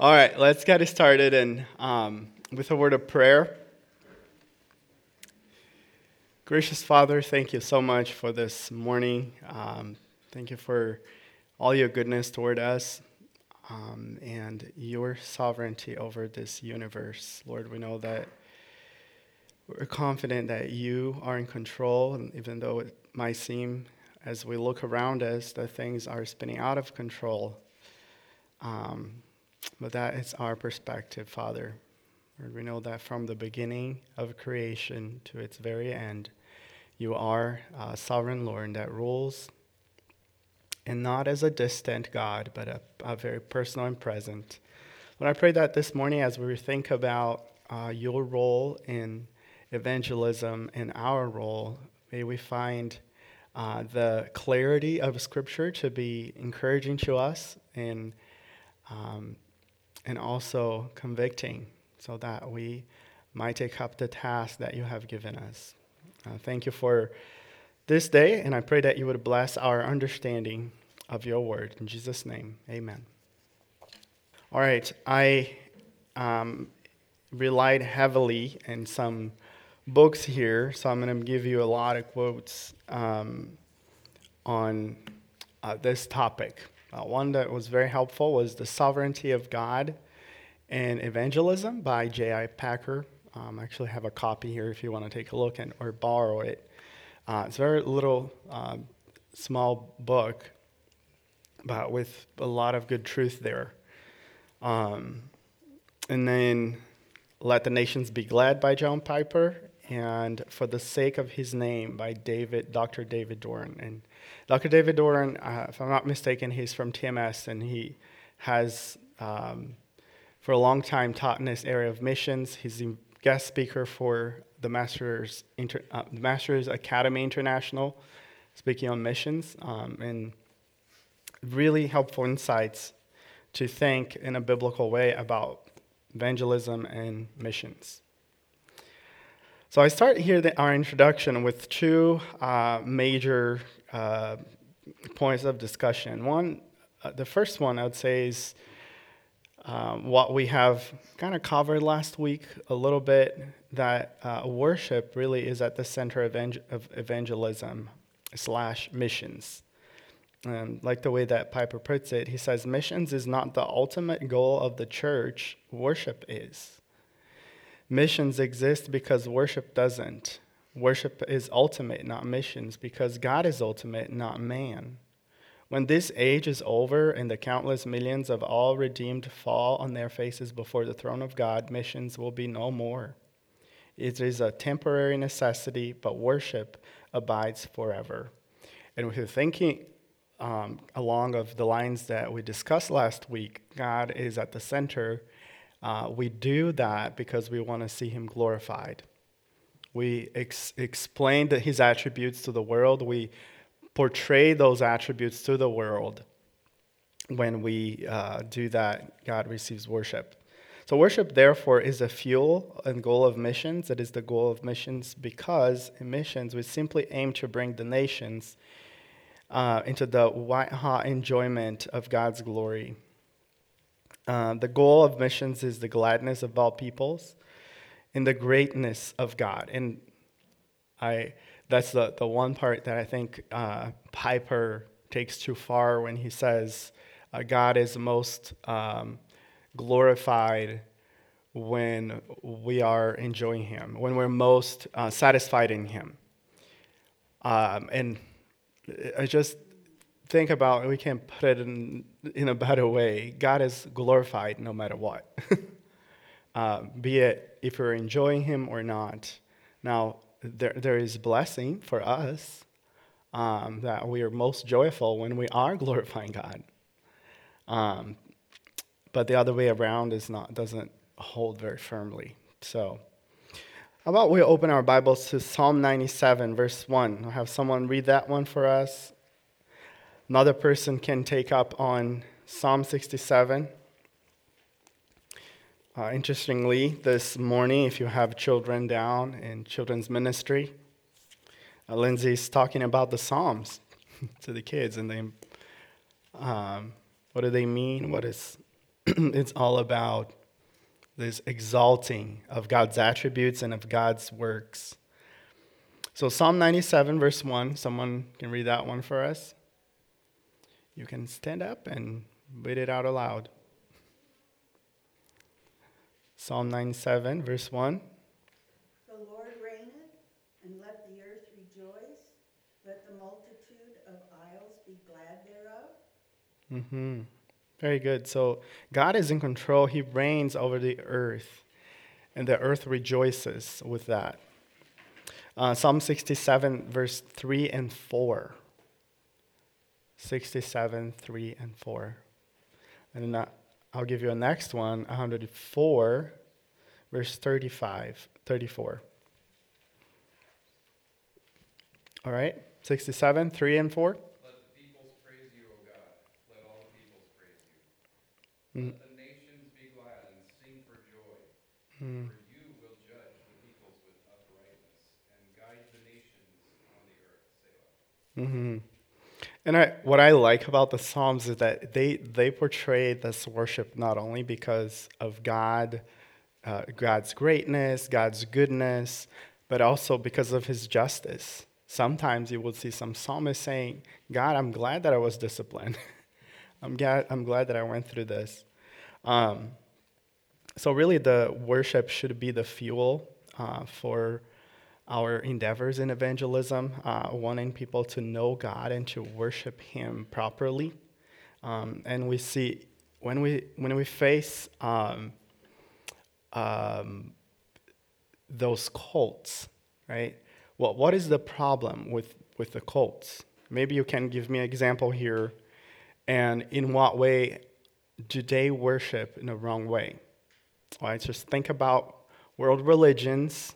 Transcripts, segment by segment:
All right, let's get it started and um, with a word of prayer. Gracious Father, thank you so much for this morning. Um, thank you for all your goodness toward us um, and your sovereignty over this universe. Lord, we know that we're confident that you are in control, and even though it might seem as we look around us that things are spinning out of control. Um, but that is our perspective, Father. Lord, we know that from the beginning of creation to its very end, you are a sovereign Lord that rules, and not as a distant God, but a, a very personal and present. Lord, I pray that this morning, as we think about uh, your role in evangelism and our role, may we find uh, the clarity of Scripture to be encouraging to us and um, and also convicting so that we might take up the task that you have given us. Uh, thank you for this day, and I pray that you would bless our understanding of your word. In Jesus' name, amen. All right, I um, relied heavily in some books here, so I'm going to give you a lot of quotes um, on uh, this topic. Uh, one that was very helpful was The Sovereignty of God and Evangelism by J.I. Packer. Um, I actually have a copy here if you want to take a look and, or borrow it. Uh, it's a very little, uh, small book, but with a lot of good truth there. Um, and then Let the Nations Be Glad by John Piper and For the Sake of His Name by David, Dr. David Doran. And Dr. David Doran, uh, if I'm not mistaken, he's from TMS and he has, um, for a long time, taught in this area of missions. He's a guest speaker for the Masters, Inter- uh, the Masters Academy International, speaking on missions, um, and really helpful insights to think in a biblical way about evangelism and missions. So I start here the, our introduction with two uh, major uh, points of discussion. One, uh, the first one I would say is um, what we have kind of covered last week a little bit that uh, worship really is at the center of, of evangelism slash missions. And like the way that Piper puts it, he says, missions is not the ultimate goal of the church, worship is. Missions exist because worship doesn't. Worship is ultimate, not missions, because God is ultimate, not man. When this age is over and the countless millions of all redeemed fall on their faces before the throne of God, missions will be no more. It is a temporary necessity, but worship abides forever. And with thinking um, along of the lines that we discussed last week, God is at the center uh, we do that because we want to see him glorified. We ex- explain his attributes to the world. We portray those attributes to the world. When we uh, do that, God receives worship. So, worship, therefore, is a fuel and goal of missions. It is the goal of missions because in missions, we simply aim to bring the nations uh, into the white hot enjoyment of God's glory. Uh, the goal of missions is the gladness of all peoples and the greatness of God. And I, that's the, the one part that I think uh, Piper takes too far when he says uh, God is most um, glorified when we are enjoying Him, when we're most uh, satisfied in Him. Um, and I just think about we can put it in, in a better way. God is glorified no matter what, uh, be it if we're enjoying Him or not. Now, there, there is blessing for us um, that we are most joyful when we are glorifying God. Um, but the other way around is not doesn't hold very firmly. So, how about we open our Bibles to Psalm 97, verse 1? I'll have someone read that one for us. Another person can take up on Psalm 67. Uh, interestingly, this morning, if you have children down in children's ministry, uh, Lindsay's talking about the Psalms to the kids, and they, um, what do they mean? What is it's all about this exalting of God's attributes and of God's works. So, Psalm 97, verse 1, someone can read that one for us. You can stand up and read it out aloud. Psalm 97, verse 1. The Lord reigneth, and let the earth rejoice. Let the multitude of isles be glad thereof. Mm-hmm. Very good. So God is in control. He reigns over the earth, and the earth rejoices with that. Uh, Psalm 67, verse 3 and 4. 67, 3 and 4. And then I'll give you a next one, 104, verse 35, 34. All right, 67, 3 and 4. Let the peoples praise you, O God. Let all the peoples praise you. Mm. Let the nations be glad and sing for joy. Mm. For you will judge the peoples with uprightness and guide the nations on the earth. Selah. Mm-hmm. And I, what I like about the Psalms is that they, they portray this worship not only because of God, uh, God's greatness, God's goodness, but also because of his justice. Sometimes you will see some psalmist saying, God, I'm glad that I was disciplined. I'm, glad, I'm glad that I went through this. Um, so, really, the worship should be the fuel uh, for our endeavors in evangelism, uh, wanting people to know God and to worship Him properly. Um, and we see when we when we face um, um, those cults, right? Well, what is the problem with with the cults? Maybe you can give me an example here, and in what way do they worship in the wrong way? All right, just think about world religions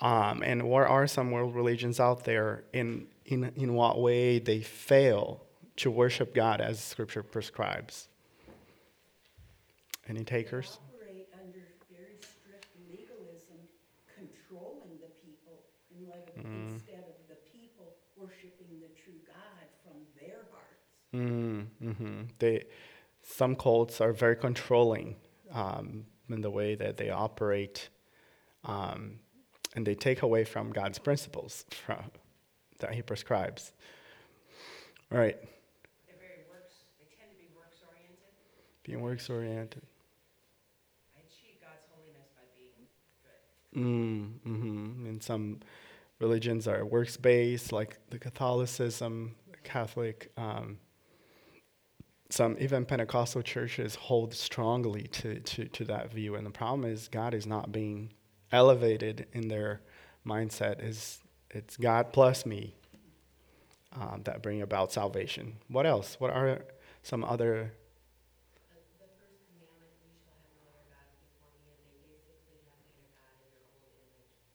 um, and what are some world religions out there? In, in, in what way they fail to worship God as Scripture prescribes? Any takers? Operate under very strict legalism, controlling the people mm. instead of the people worshiping the true God from their hearts. Mm, mm-hmm. They, some cults are very controlling um, in the way that they operate. Um, and they take away from God's principles from, that He prescribes. All right. They're very works. They tend to be works oriented. Being works oriented. I achieve God's holiness by being good. Mm, mm-hmm. And some religions are works based, like the Catholicism, Catholic. Um, some even Pentecostal churches hold strongly to, to, to that view. And the problem is, God is not being elevated in their mindset is it's God plus me um, that bring about salvation. What else? What are some other?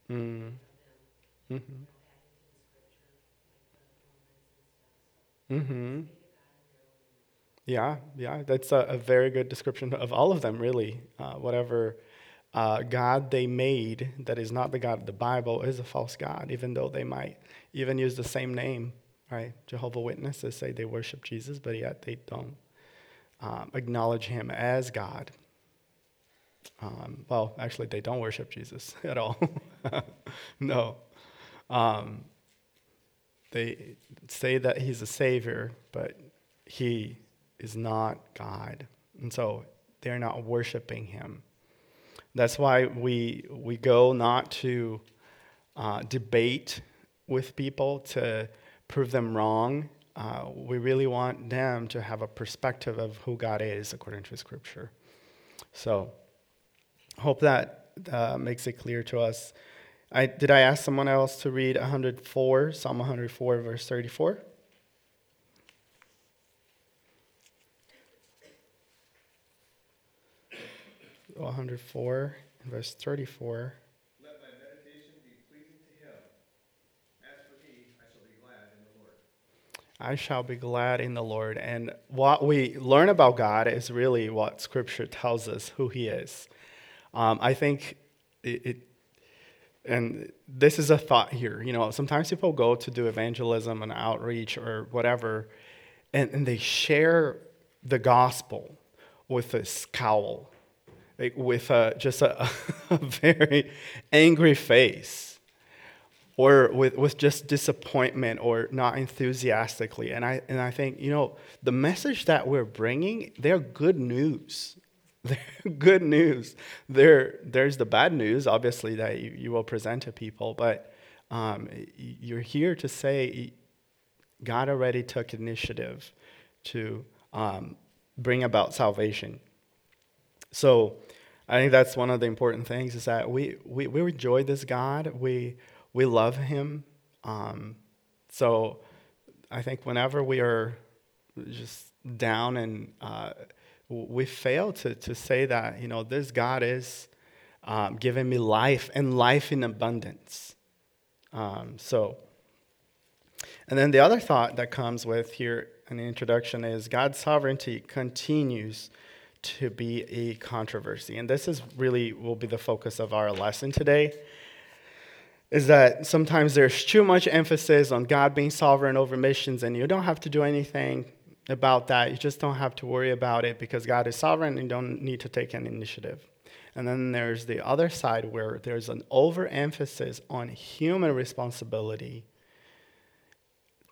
Mm. Mm-hmm. Mm-hmm. Yeah, yeah, that's a, a, very good description of all of them, really. Uh, whatever uh, God they made that is not the God of the Bible is a false God, even though they might even use the same name, right? Jehovah Witnesses say they worship Jesus, but yet they don't um, acknowledge him as God. Um, well, actually, they don't worship Jesus at all. no. Um, they say that he's a savior, but he is not God. And so they're not worshiping him. That's why we, we go not to uh, debate with people to prove them wrong. Uh, we really want them to have a perspective of who God is according to Scripture. So, hope that uh, makes it clear to us. I, did I ask someone else to read 104, Psalm 104, verse 34? 104, verse 34. Let my meditation be pleasing to him. As for me, I shall be glad in the Lord. I shall be glad in the Lord. And what we learn about God is really what Scripture tells us who He is. Um, I think it, it, and this is a thought here. You know, sometimes people go to do evangelism and outreach or whatever, and, and they share the gospel with a scowl, like with a, just a, a very angry face, or with, with just disappointment or not enthusiastically. And I, and I think, you know, the message that we're bringing, they're good news. They're good news. There, there's the bad news, obviously, that you, you will present to people, but um, you're here to say God already took initiative to um, bring about salvation. So I think that's one of the important things is that we, we, we enjoy this God. We, we love him. Um, so I think whenever we are just down and uh, we fail to, to say that, you know, this God is um, giving me life and life in abundance. Um, so, and then the other thought that comes with here the introduction is God's sovereignty continues to be a controversy. And this is really will be the focus of our lesson today. Is that sometimes there's too much emphasis on God being sovereign over missions, and you don't have to do anything about that. You just don't have to worry about it because God is sovereign and you don't need to take an initiative. And then there's the other side where there's an overemphasis on human responsibility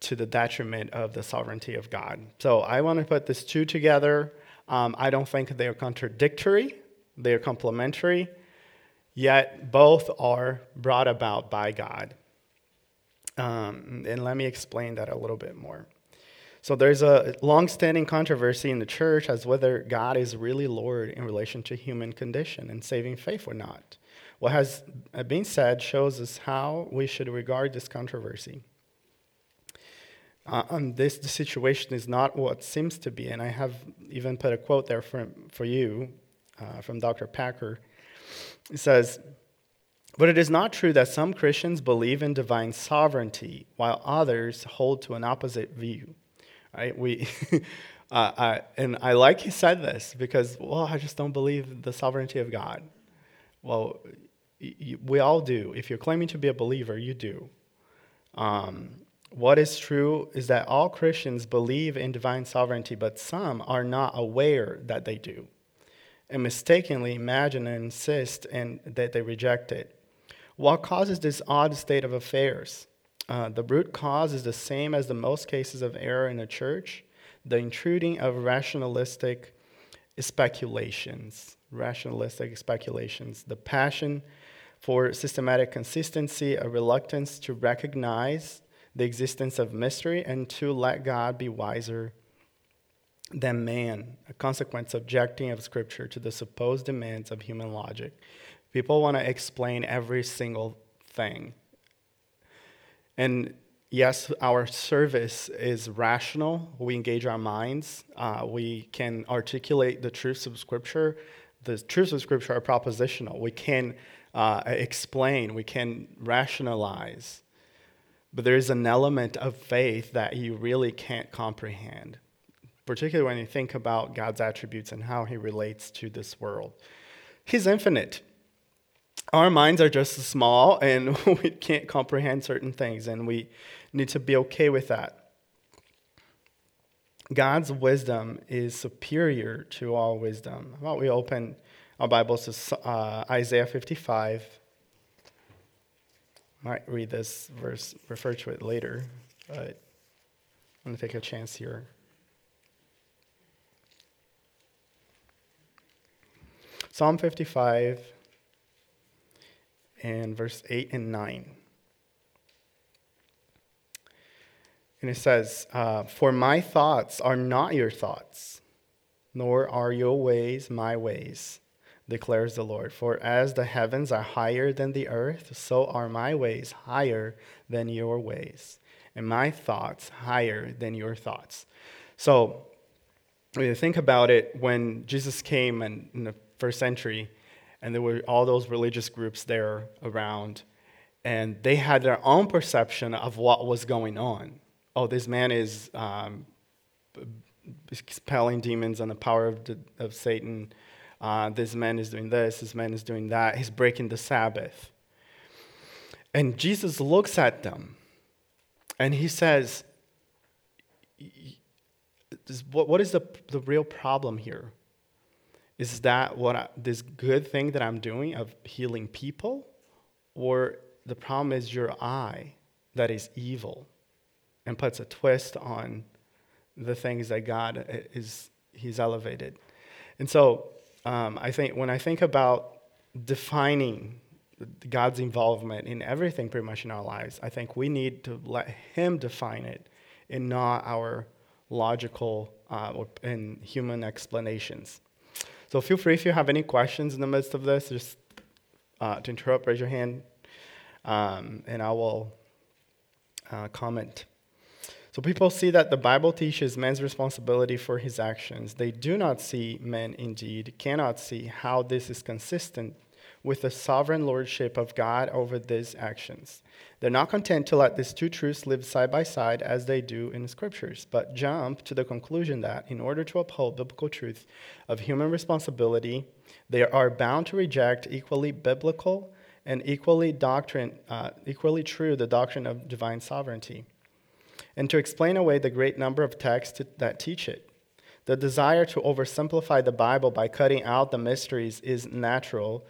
to the detriment of the sovereignty of God. So I want to put these two together. Um, I don't think they're contradictory, they're complementary, yet both are brought about by God. Um, and let me explain that a little bit more. So there's a long-standing controversy in the church as whether God is really Lord in relation to human condition and saving faith or not. What has been said shows us how we should regard this controversy. Uh, and this the situation is not what seems to be, and I have even put a quote there for, for you uh, from Dr. Packer. It says, But it is not true that some Christians believe in divine sovereignty while others hold to an opposite view right? We, uh, I, and I like he said this because, well, I just don't believe the sovereignty of God. Well, y- we all do. If you're claiming to be a believer, you do. Um, what is true is that all Christians believe in divine sovereignty, but some are not aware that they do and mistakenly imagine and insist and that they reject it. What causes this odd state of affairs? Uh, the root cause is the same as the most cases of error in a church the intruding of rationalistic speculations. Rationalistic speculations. The passion for systematic consistency, a reluctance to recognize the existence of mystery and to let God be wiser than man, a consequent subjecting of Scripture to the supposed demands of human logic. People want to explain every single thing. And yes, our service is rational. We engage our minds. Uh, we can articulate the truths of Scripture. The truths of Scripture are propositional. We can uh, explain, we can rationalize. But there is an element of faith that you really can't comprehend, particularly when you think about God's attributes and how He relates to this world. He's infinite our minds are just small and we can't comprehend certain things, and we need to be okay with that. God's wisdom is superior to all wisdom. How about we open our Bibles to uh, Isaiah 55? Might read this verse, refer to it later, but I'm going to take a chance here. Psalm 55 and verse 8 and 9. And it says, uh, For my thoughts are not your thoughts, nor are your ways my ways, declares the Lord. For as the heavens are higher than the earth, so are my ways higher than your ways, and my thoughts higher than your thoughts. So, when you think about it, when Jesus came in, in the first century, and there were all those religious groups there around, and they had their own perception of what was going on. Oh, this man is um, expelling demons and the power of, the, of Satan. Uh, this man is doing this, this man is doing that. He's breaking the Sabbath. And Jesus looks at them and he says, What is the, the real problem here? is that what I, this good thing that I'm doing of healing people? Or the problem is your eye that is evil and puts a twist on the things that God is, He's elevated. And so um, I think when I think about defining God's involvement in everything pretty much in our lives, I think we need to let Him define it and not our logical uh, or, and human explanations. So feel free if you have any questions in the midst of this, just uh, to interrupt, raise your hand, um, and I will uh, comment. So people see that the Bible teaches man's responsibility for his actions. They do not see, men indeed, cannot see how this is consistent with the sovereign lordship of God over these actions. They're not content to let these two truths live side by side as they do in the scriptures, but jump to the conclusion that in order to uphold biblical truth of human responsibility, they are bound to reject equally biblical and equally doctrine, uh, equally true the doctrine of divine sovereignty, and to explain away the great number of texts that teach it. The desire to oversimplify the Bible by cutting out the mysteries is natural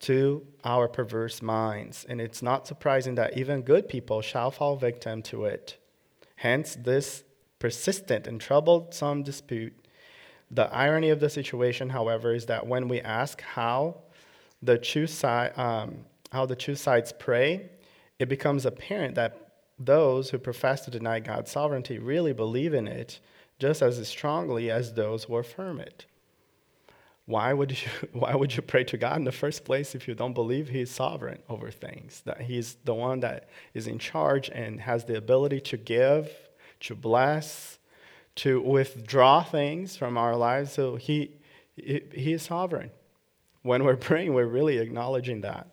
to our perverse minds, and it's not surprising that even good people shall fall victim to it. Hence, this persistent and troublesome dispute. The irony of the situation, however, is that when we ask how the two, si- um, how the two sides pray, it becomes apparent that those who profess to deny God's sovereignty really believe in it just as strongly as those who affirm it. Why would you why would you pray to God in the first place if you don't believe he's sovereign over things that he's the one that is in charge and has the ability to give to bless to withdraw things from our lives? So he he, is sovereign. When we're praying we're really acknowledging that.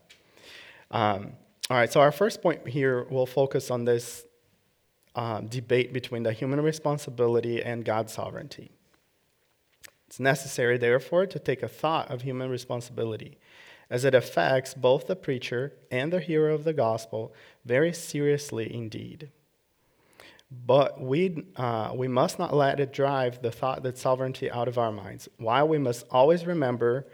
Um, all right so our first point here will focus on this um, debate between the human responsibility and god's sovereignty it's necessary, therefore, to take a thought of human responsibility, as it affects both the preacher and the hearer of the gospel very seriously indeed. But we, uh, we must not let it drive the thought that sovereignty out of our minds. While we must always remember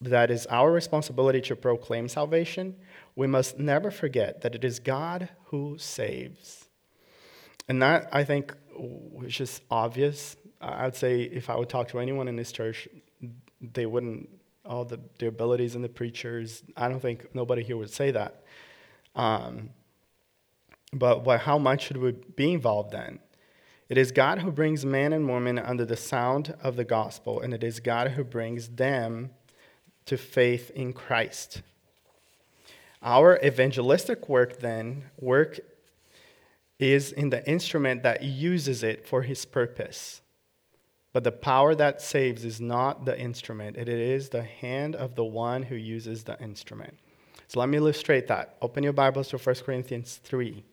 that is our responsibility to proclaim salvation, we must never forget that it is God who saves. And that, I think, is just obvious I'd say if I would talk to anyone in this church, they wouldn't, all the, the abilities and the preachers, I don't think nobody here would say that. Um, but, but how much should we be involved then? It is God who brings man and woman under the sound of the gospel, and it is God who brings them to faith in Christ. Our evangelistic work, then, work is in the instrument that uses it for his purpose. But the power that saves is not the instrument, it is the hand of the one who uses the instrument. So let me illustrate that. Open your Bibles to 1 Corinthians 3.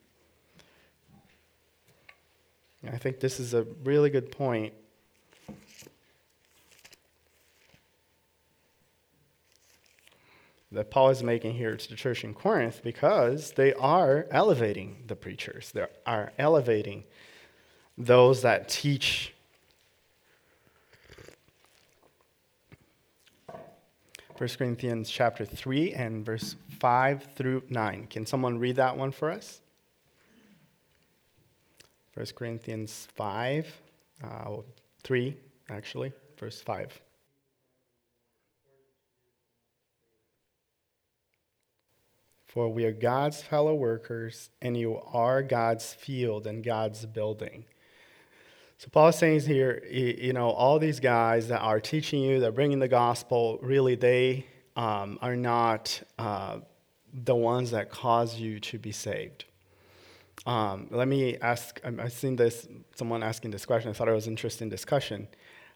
I think this is a really good point. That Paul is making here to the church in Corinth because they are elevating the preachers. They are elevating those that teach 1 Corinthians chapter 3 and verse 5 through 9. Can someone read that one for us? 1 Corinthians 5, uh, 3, actually, verse 5. For we are God's fellow workers, and you are God's field and God's building. So Paul is saying here, you know, all these guys that are teaching you, that are bringing the gospel, really, they um, are not uh, the ones that cause you to be saved. Um, let me ask, I've seen this, someone asking this question, I thought it was an interesting discussion.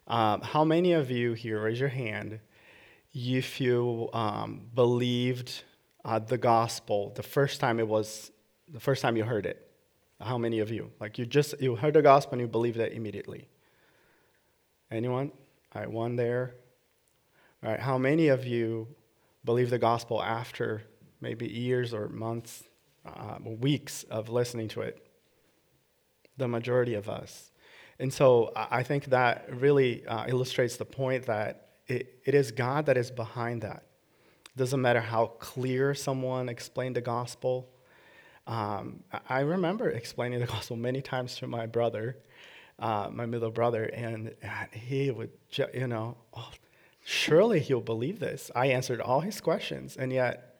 Um, how many of you here, raise your hand, if you um, believed uh, the gospel the first time it was, the first time you heard it? How many of you? Like you just you heard the gospel and you believed it immediately. Anyone? All right, one there. All right, how many of you believe the gospel after maybe years or months, uh, weeks of listening to it? The majority of us. And so I think that really uh, illustrates the point that it, it is God that is behind that. It doesn't matter how clear someone explained the gospel. Um, I remember explaining the gospel many times to my brother, uh, my middle brother, and he would, ju- you know, oh, surely he'll believe this. I answered all his questions, and yet,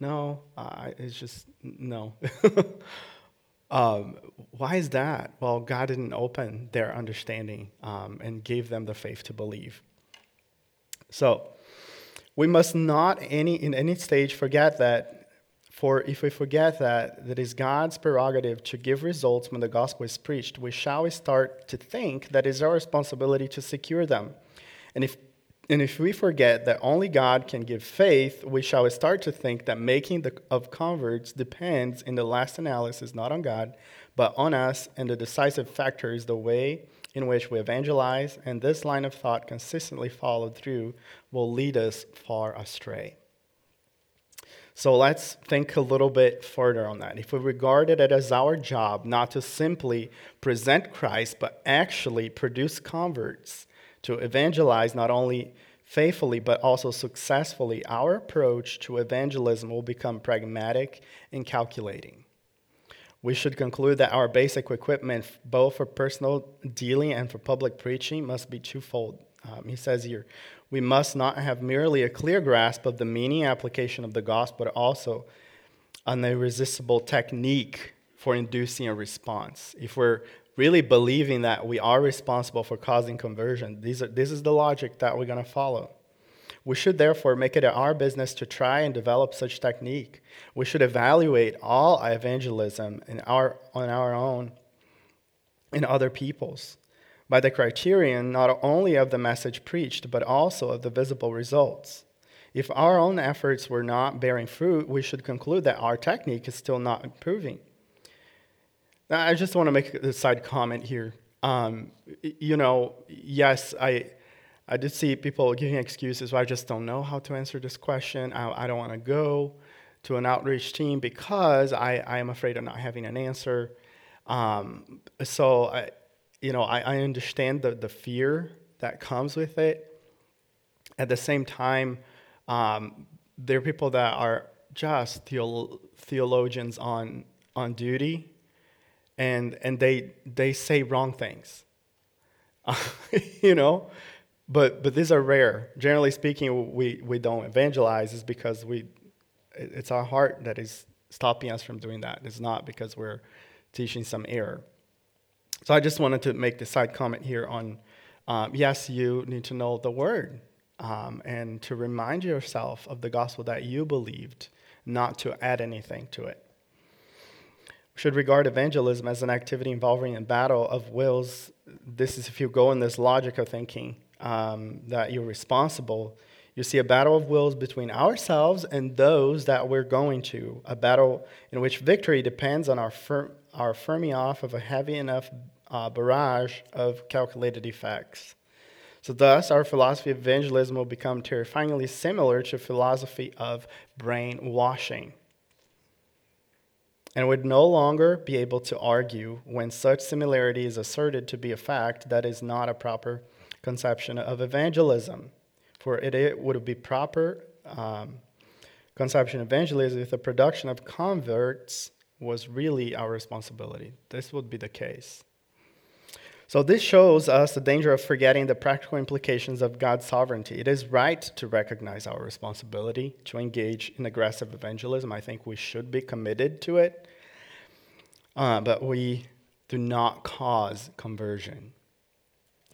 no, uh, it's just no. um, why is that? Well, God didn't open their understanding um, and gave them the faith to believe. So, we must not any, in any stage forget that for if we forget that that is God's prerogative to give results when the gospel is preached, we shall start to think that it is our responsibility to secure them. And if and if we forget that only God can give faith, we shall start to think that making the, of converts depends, in the last analysis, not on God, but on us, and the decisive factor is the way in which we evangelize, and this line of thought, consistently followed through, will lead us far astray. So let's think a little bit further on that. If we regard it as our job not to simply present Christ, but actually produce converts, to evangelize not only faithfully but also successfully, our approach to evangelism will become pragmatic and calculating. We should conclude that our basic equipment, both for personal dealing and for public preaching, must be twofold. Um, he says here, we must not have merely a clear grasp of the meaning and application of the gospel, but also an irresistible technique for inducing a response. If we're really believing that we are responsible for causing conversion. These are, this is the logic that we're going to follow. We should therefore make it our business to try and develop such technique. We should evaluate all evangelism in our, on our own and other people's by the criterion not only of the message preached, but also of the visible results. If our own efforts were not bearing fruit, we should conclude that our technique is still not improving. Now, I just want to make a side comment here. Um, you know, yes, I, I did see people giving excuses. Well, I just don't know how to answer this question. I, I don't want to go to an outreach team because I, I am afraid of not having an answer. Um, so, I, you know, I, I understand the, the fear that comes with it. At the same time, um, there are people that are just theolo- theologians on, on duty and and they they say wrong things you know but but these are rare. Generally speaking we we don't evangelize is because we it's our heart that is stopping us from doing that. It's not because we're teaching some error. So i just wanted to make the side comment here on um, yes you need to know the word um, and to remind yourself of the gospel that you believed not to add anything to it. We should regard evangelism as an activity involving a battle of wills. This is if you go in this logic of thinking um, that you're responsible. You see a battle of wills between ourselves and those that we're going to, a battle in which victory depends on our, fir- our firming off of a heavy enough uh, barrage of calculated effects. So, thus, our philosophy of evangelism will become terrifyingly similar to philosophy of brainwashing and would no longer be able to argue when such similarity is asserted to be a fact that is not a proper conception of evangelism. For it, it would be proper um, conception of evangelism if the production of converts was really our responsibility. This would be the case. So, this shows us the danger of forgetting the practical implications of God's sovereignty. It is right to recognize our responsibility to engage in aggressive evangelism. I think we should be committed to it. Uh, but we do not cause conversion.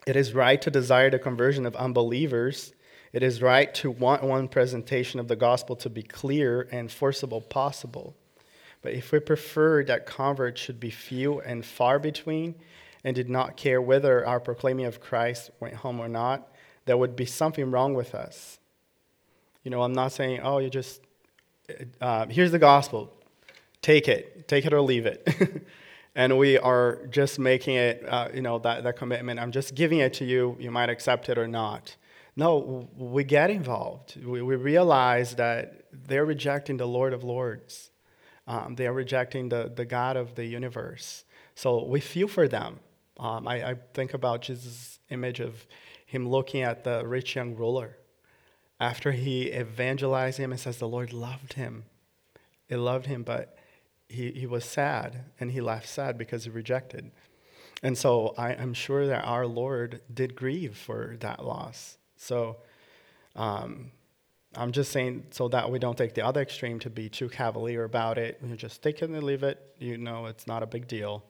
It is right to desire the conversion of unbelievers. It is right to want one presentation of the gospel to be clear and forcible possible. But if we prefer that converts should be few and far between, and did not care whether our proclaiming of Christ went home or not, there would be something wrong with us. You know, I'm not saying, oh, you just, uh, here's the gospel, take it, take it or leave it. and we are just making it, uh, you know, that, that commitment. I'm just giving it to you, you might accept it or not. No, we get involved. We, we realize that they're rejecting the Lord of Lords. Um, they are rejecting the, the God of the universe. So we feel for them. Um, I, I, think about Jesus' image of him looking at the rich young ruler. After he evangelized him, and says the Lord loved him. It loved him, but he, he was sad and he left sad because he rejected. And so I, am sure that our Lord did grieve for that loss. So um, I'm just saying so that we don't take the other extreme to be too cavalier about it. You just take it and leave it. You know, it's not a big deal.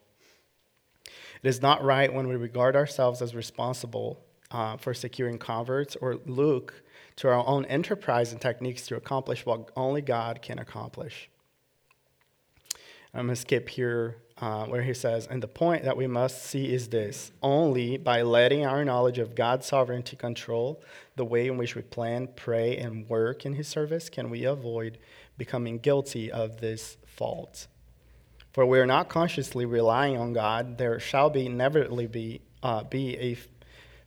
It is not right when we regard ourselves as responsible uh, for securing converts or look to our own enterprise and techniques to accomplish what only God can accomplish. I'm going to skip here uh, where he says, And the point that we must see is this only by letting our knowledge of God's sovereignty control the way in which we plan, pray, and work in his service can we avoid becoming guilty of this fault. For we are not consciously relying on God, there shall be inevitably be, uh, be a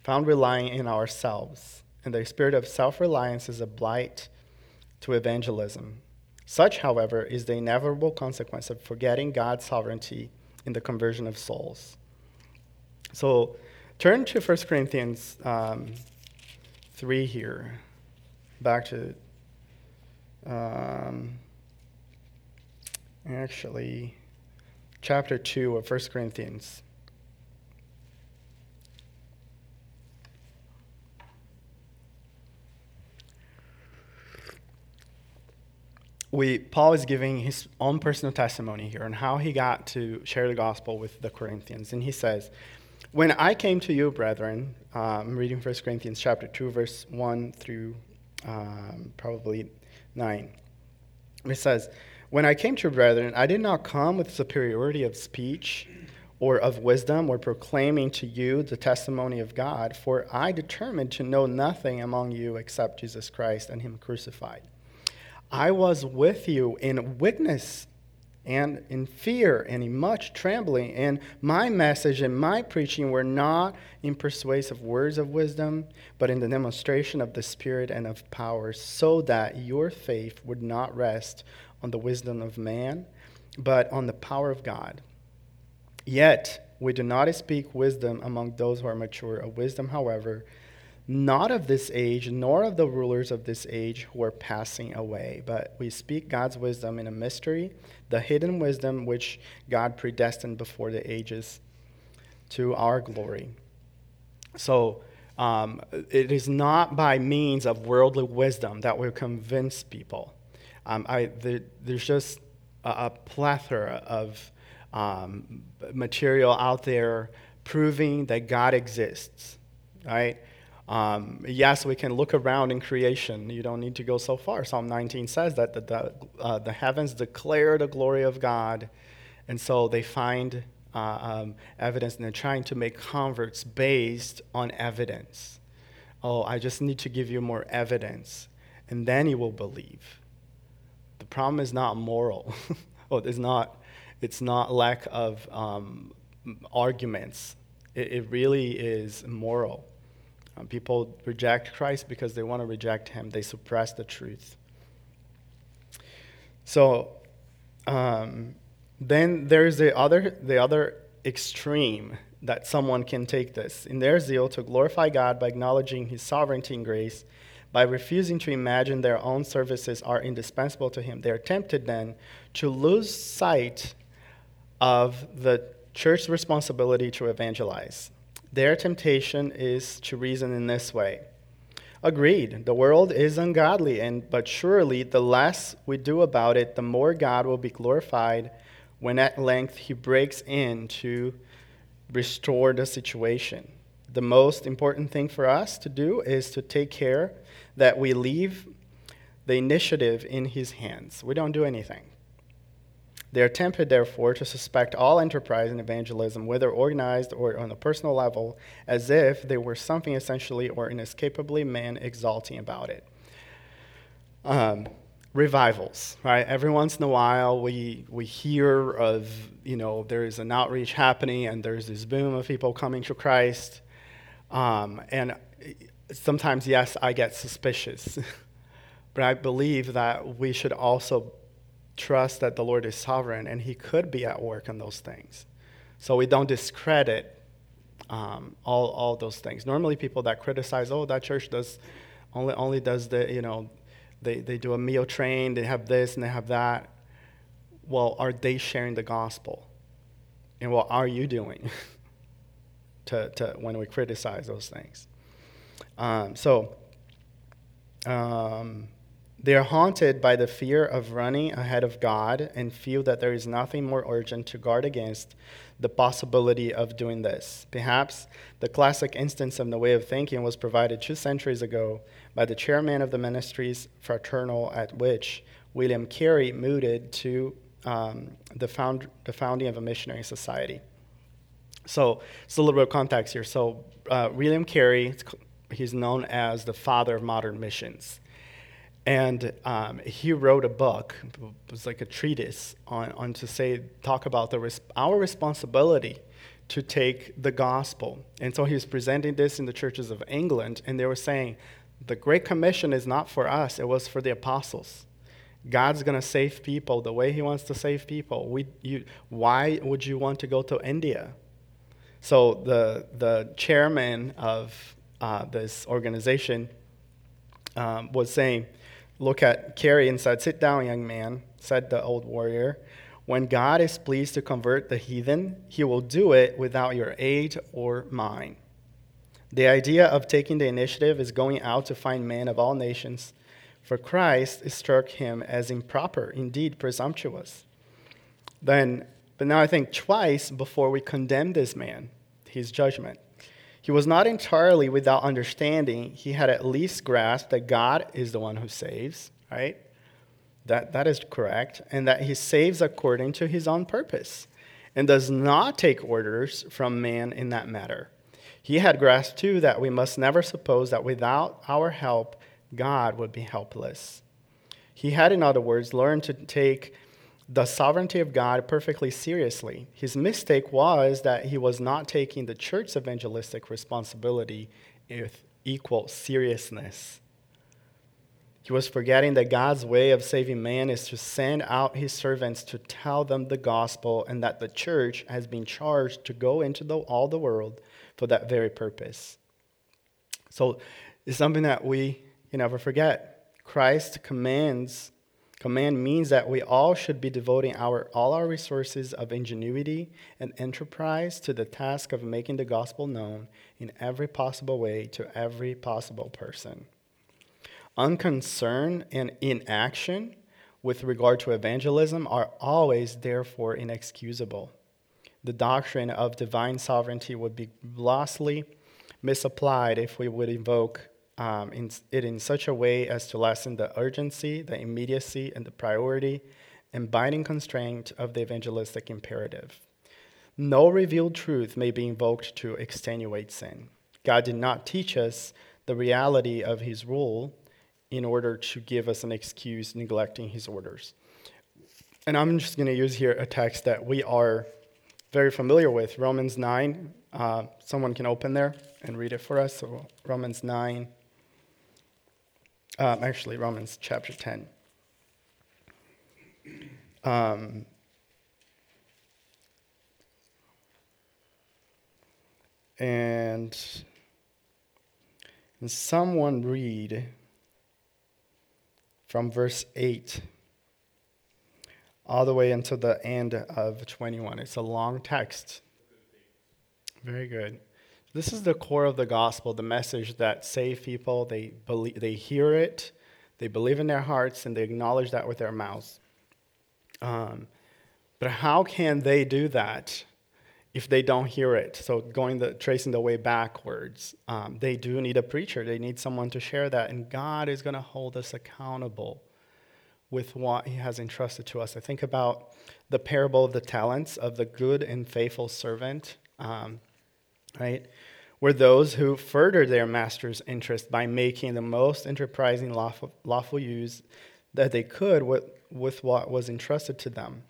found relying in ourselves. And the spirit of self reliance is a blight to evangelism. Such, however, is the inevitable consequence of forgetting God's sovereignty in the conversion of souls. So turn to 1 Corinthians um, 3 here. Back to, um, actually, chapter 2 of 1 Corinthians. We Paul is giving his own personal testimony here on how he got to share the gospel with the Corinthians, and he says, "When I came to you, brethren, uh, I'm reading 1 Corinthians chapter two, verse one through um, probably nine. It says, "When I came to you, brethren, I did not come with superiority of speech." Or of wisdom, or proclaiming to you the testimony of God, for I determined to know nothing among you except Jesus Christ and Him crucified. I was with you in weakness and in fear and in much trembling. And my message and my preaching were not in persuasive words of wisdom, but in the demonstration of the Spirit and of power, so that your faith would not rest on the wisdom of man, but on the power of God. Yet we do not speak wisdom among those who are mature, a wisdom, however, not of this age, nor of the rulers of this age who are passing away, but we speak God's wisdom in a mystery, the hidden wisdom which God predestined before the ages to our glory. So, um, it is not by means of worldly wisdom that we convince people. Um, I, the, there's just a, a plethora of um, material out there proving that God exists, right? Um, yes, we can look around in creation. You don't need to go so far. Psalm 19 says that the, the, uh, the heavens declare the glory of God. And so they find uh, um, evidence and they're trying to make converts based on evidence. Oh, I just need to give you more evidence, and then you will believe. The problem is not moral. oh, it's not, it's not lack of um, arguments. It, it really is moral. Um, people reject Christ because they want to reject him, they suppress the truth. So um, then there's the other, the other extreme that someone can take this. In their zeal to glorify God by acknowledging his sovereignty and grace, by refusing to imagine their own services are indispensable to him, they're tempted then to lose sight of the church's responsibility to evangelize. Their temptation is to reason in this way. Agreed, the world is ungodly, and but surely the less we do about it, the more God will be glorified when at length he breaks in to restore the situation. The most important thing for us to do is to take care that we leave the initiative in his hands. We don't do anything. They are tempted, therefore, to suspect all enterprise in evangelism, whether organized or on a personal level, as if there were something essentially or inescapably man exalting about it. Um, revivals, right? Every once in a while, we, we hear of, you know, there's an outreach happening and there's this boom of people coming to Christ. Um, and sometimes, yes, I get suspicious. but I believe that we should also trust that the Lord is sovereign and He could be at work on those things. So we don't discredit um, all, all those things. Normally, people that criticize, oh, that church does only, only does the, you know, they, they do a meal train, they have this and they have that. Well, are they sharing the gospel? And what are you doing to, to when we criticize those things? Um, so, um, they are haunted by the fear of running ahead of God and feel that there is nothing more urgent to guard against the possibility of doing this. Perhaps the classic instance of the way of thinking was provided two centuries ago by the chairman of the ministry's fraternal at which William Carey mooted to um, the, found, the founding of a missionary society. So, it's a little bit of context here. So, uh, William Carey, he's known as the father of modern missions. And um, he wrote a book, it was like a treatise on, on to say, talk about the res- our responsibility to take the gospel. And so he was presenting this in the churches of England, and they were saying, the Great Commission is not for us, it was for the apostles. God's going to save people the way he wants to save people. We, you, why would you want to go to India? So the, the chairman of uh, this organization um, was saying, look at Carey and said, Sit down, young man, said the old warrior. When God is pleased to convert the heathen, he will do it without your aid or mine. The idea of taking the initiative is going out to find men of all nations, for Christ struck him as improper, indeed presumptuous. Then, but now I think twice before we condemn this man, his judgment. He was not entirely without understanding. He had at least grasped that God is the one who saves, right? That, that is correct. And that he saves according to his own purpose and does not take orders from man in that matter. He had grasped, too, that we must never suppose that without our help, God would be helpless. He had, in other words, learned to take the sovereignty of God perfectly seriously. His mistake was that he was not taking the church's evangelistic responsibility with equal seriousness. He was forgetting that God's way of saving man is to send out his servants to tell them the gospel, and that the church has been charged to go into the, all the world for that very purpose. So it's something that we can never forget. Christ commands Command means that we all should be devoting our, all our resources of ingenuity and enterprise to the task of making the gospel known in every possible way to every possible person. Unconcern and inaction with regard to evangelism are always, therefore, inexcusable. The doctrine of divine sovereignty would be vastly misapplied if we would invoke um, in, it in such a way as to lessen the urgency, the immediacy, and the priority and binding constraint of the evangelistic imperative. No revealed truth may be invoked to extenuate sin. God did not teach us the reality of his rule in order to give us an excuse neglecting his orders. And I'm just going to use here a text that we are very familiar with Romans 9. Uh, someone can open there and read it for us. So, Romans 9 um, actually, Romans chapter 10. Um, and, someone read from verse 8 all the way until the end of 21. It's a long text. Very good. This is the core of the gospel, the message that save people. They, believe, they hear it, they believe in their hearts, and they acknowledge that with their mouths. Um, but how can they do that if they don't hear it? So going the tracing the way backwards, um, they do need a preacher. They need someone to share that, and God is going to hold us accountable with what He has entrusted to us. I think about the parable of the talents of the good and faithful servant. Um, right? Were those who furthered their master's interest by making the most enterprising lawful, lawful use that they could with, with what was entrusted to them.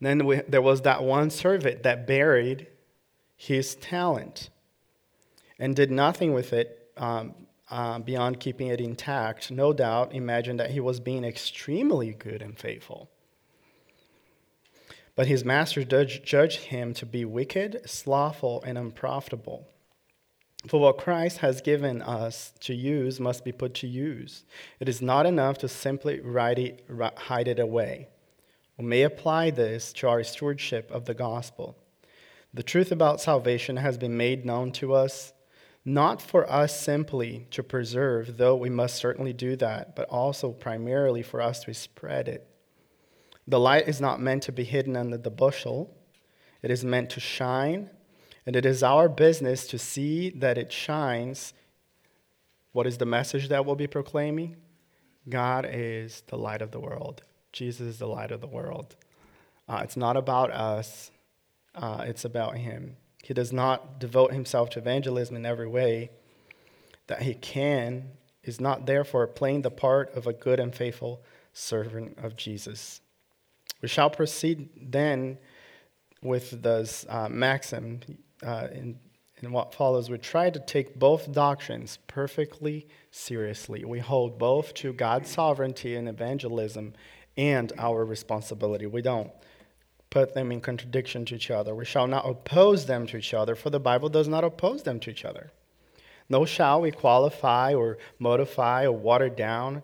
Then we, there was that one servant that buried his talent and did nothing with it um, uh, beyond keeping it intact. No doubt, imagined that he was being extremely good and faithful. But his master judged him to be wicked, slothful, and unprofitable. For what Christ has given us to use must be put to use. It is not enough to simply it, hide it away. We may apply this to our stewardship of the gospel. The truth about salvation has been made known to us, not for us simply to preserve, though we must certainly do that, but also primarily for us to spread it. The light is not meant to be hidden under the bushel, it is meant to shine, and it is our business to see that it shines. What is the message that we'll be proclaiming? God is the light of the world. Jesus is the light of the world. Uh, it's not about us, uh, it's about Him. He does not devote Himself to evangelism in every way that He can, is not therefore playing the part of a good and faithful servant of Jesus. We shall proceed then with this uh, maxim uh, in, in what follows. We try to take both doctrines perfectly seriously. We hold both to God's sovereignty and evangelism and our responsibility. We don't put them in contradiction to each other. We shall not oppose them to each other, for the Bible does not oppose them to each other. No shall we qualify or modify or water down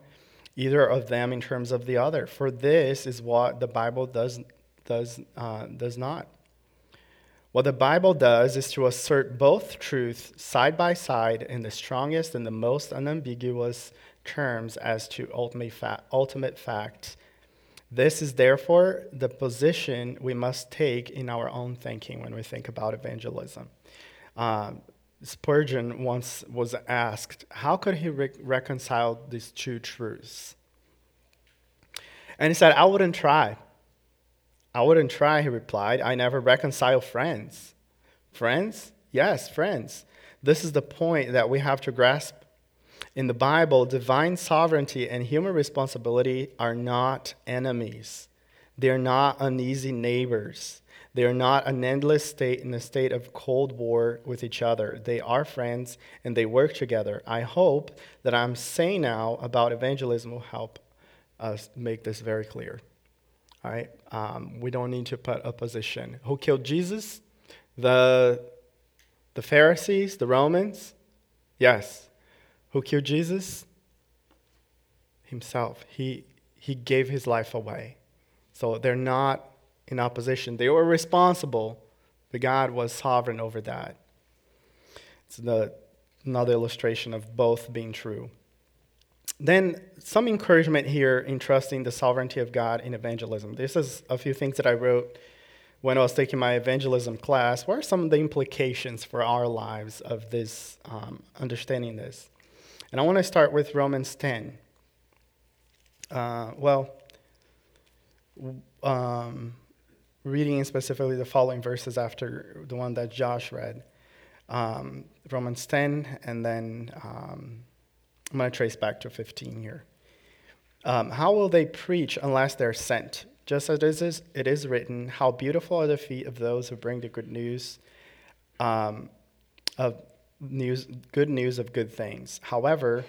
either of them in terms of the other. For this is what the Bible does, does, uh, does not. What the Bible does is to assert both truths side by side in the strongest and the most unambiguous terms as to ultimate, fa- ultimate fact. This is therefore the position we must take in our own thinking when we think about evangelism. Um, Spurgeon once was asked, how could he re- reconcile these two truths? And he said, I wouldn't try. I wouldn't try, he replied. I never reconcile friends. Friends? Yes, friends. This is the point that we have to grasp. In the Bible, divine sovereignty and human responsibility are not enemies, they're not uneasy neighbors. They are not an endless state in a state of cold war with each other. They are friends and they work together. I hope that I'm saying now about evangelism will help us make this very clear. All right? Um, we don't need to put a position. Who killed Jesus? The, the Pharisees, the Romans? Yes. Who killed Jesus? Himself. He, he gave his life away. So they're not in opposition. They were responsible, but God was sovereign over that. It's the, another illustration of both being true. Then, some encouragement here in trusting the sovereignty of God in evangelism. This is a few things that I wrote when I was taking my evangelism class. What are some of the implications for our lives of this, um, understanding this? And I want to start with Romans 10. Uh, well, um, reading specifically the following verses after the one that Josh read um, Romans 10, and then um, I'm going to trace back to 15 here. Um, how will they preach unless they're sent? Just as it is, it is written, How beautiful are the feet of those who bring the good news um, of news, good news of good things. However,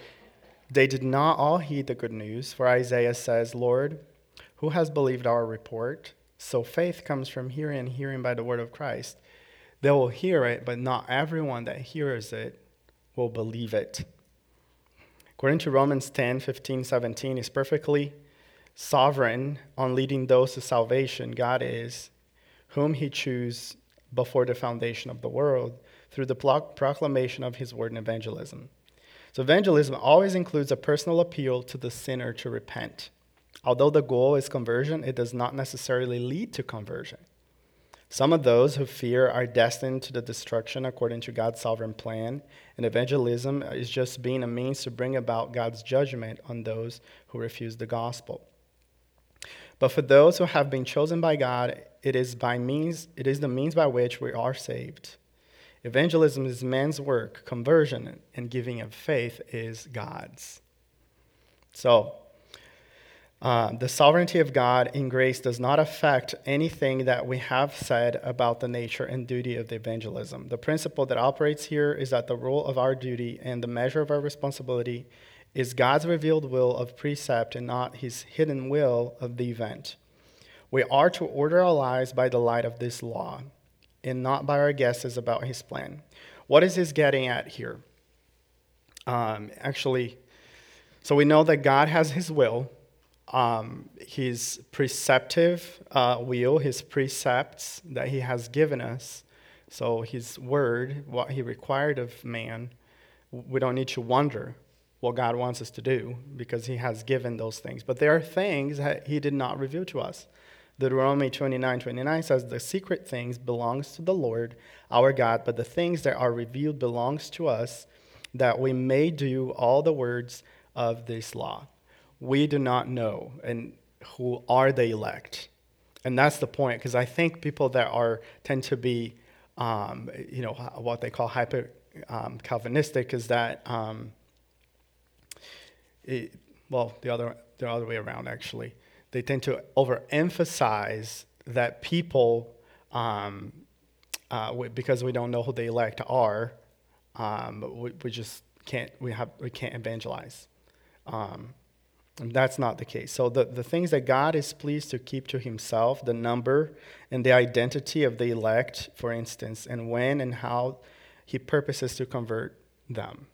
they did not all heed the good news, for Isaiah says, Lord, who has believed our report? So faith comes from hearing and hearing by the word of Christ. They will hear it, but not everyone that hears it will believe it. According to Romans 10 15, 17, is perfectly sovereign on leading those to salvation. God is, whom he chose before the foundation of the world through the proclamation of his word and evangelism. So, evangelism always includes a personal appeal to the sinner to repent. Although the goal is conversion, it does not necessarily lead to conversion. Some of those who fear are destined to the destruction according to God's sovereign plan, and evangelism is just being a means to bring about God's judgment on those who refuse the gospel. But for those who have been chosen by God, it is by means it is the means by which we are saved. Evangelism is man's work, conversion and giving of faith is God's. So, uh, the sovereignty of God in grace does not affect anything that we have said about the nature and duty of the evangelism. The principle that operates here is that the role of our duty and the measure of our responsibility is God's revealed will of precept and not his hidden will of the event. We are to order our lives by the light of this law and not by our guesses about his plan. What is he getting at here? Um, actually, so we know that God has his will, um, his preceptive uh, will, his precepts that he has given us. So his word, what he required of man, we don't need to wonder what God wants us to do because he has given those things. But there are things that he did not reveal to us. Deuteronomy 29 29 says, The secret things belongs to the Lord our God, but the things that are revealed belongs to us, that we may do all the words of this law. We do not know and who are the elect. And that's the point, because I think people that are tend to be, um, you know, what they call hyper um, Calvinistic is that um, it, well, the other, the other way around, actually. They tend to overemphasize that people, um, uh, because we don't know who the elect are, um, we, we just can't, we, have, we can't evangelize. Um, that's not the case. So, the, the things that God is pleased to keep to himself, the number and the identity of the elect, for instance, and when and how he purposes to convert them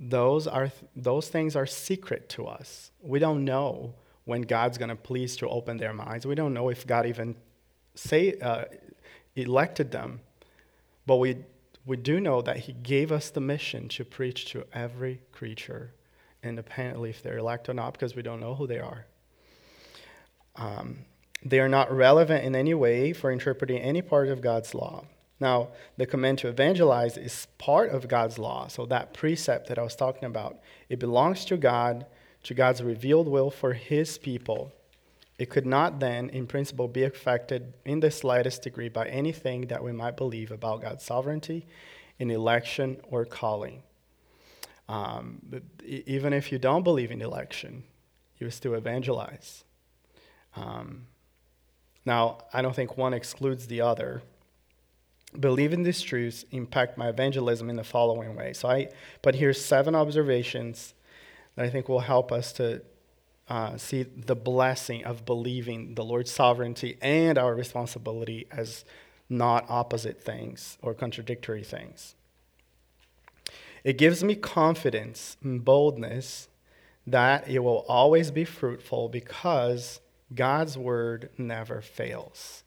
those are those things are secret to us. We don't know when God's going to please to open their minds. We don't know if God even say uh, elected them, but we we do know that He gave us the mission to preach to every creature, independently if they're elect or not, because we don't know who they are. Um, they are not relevant in any way for interpreting any part of God's law. Now, the command to evangelize is part of God's law. So, that precept that I was talking about, it belongs to God, to God's revealed will for his people. It could not then, in principle, be affected in the slightest degree by anything that we might believe about God's sovereignty in election or calling. Um, even if you don't believe in election, you still evangelize. Um, now, I don't think one excludes the other believing these truths impact my evangelism in the following way. So I put here seven observations that I think will help us to uh, see the blessing of believing the Lord's sovereignty and our responsibility as not opposite things or contradictory things. It gives me confidence and boldness that it will always be fruitful because God's word never fails.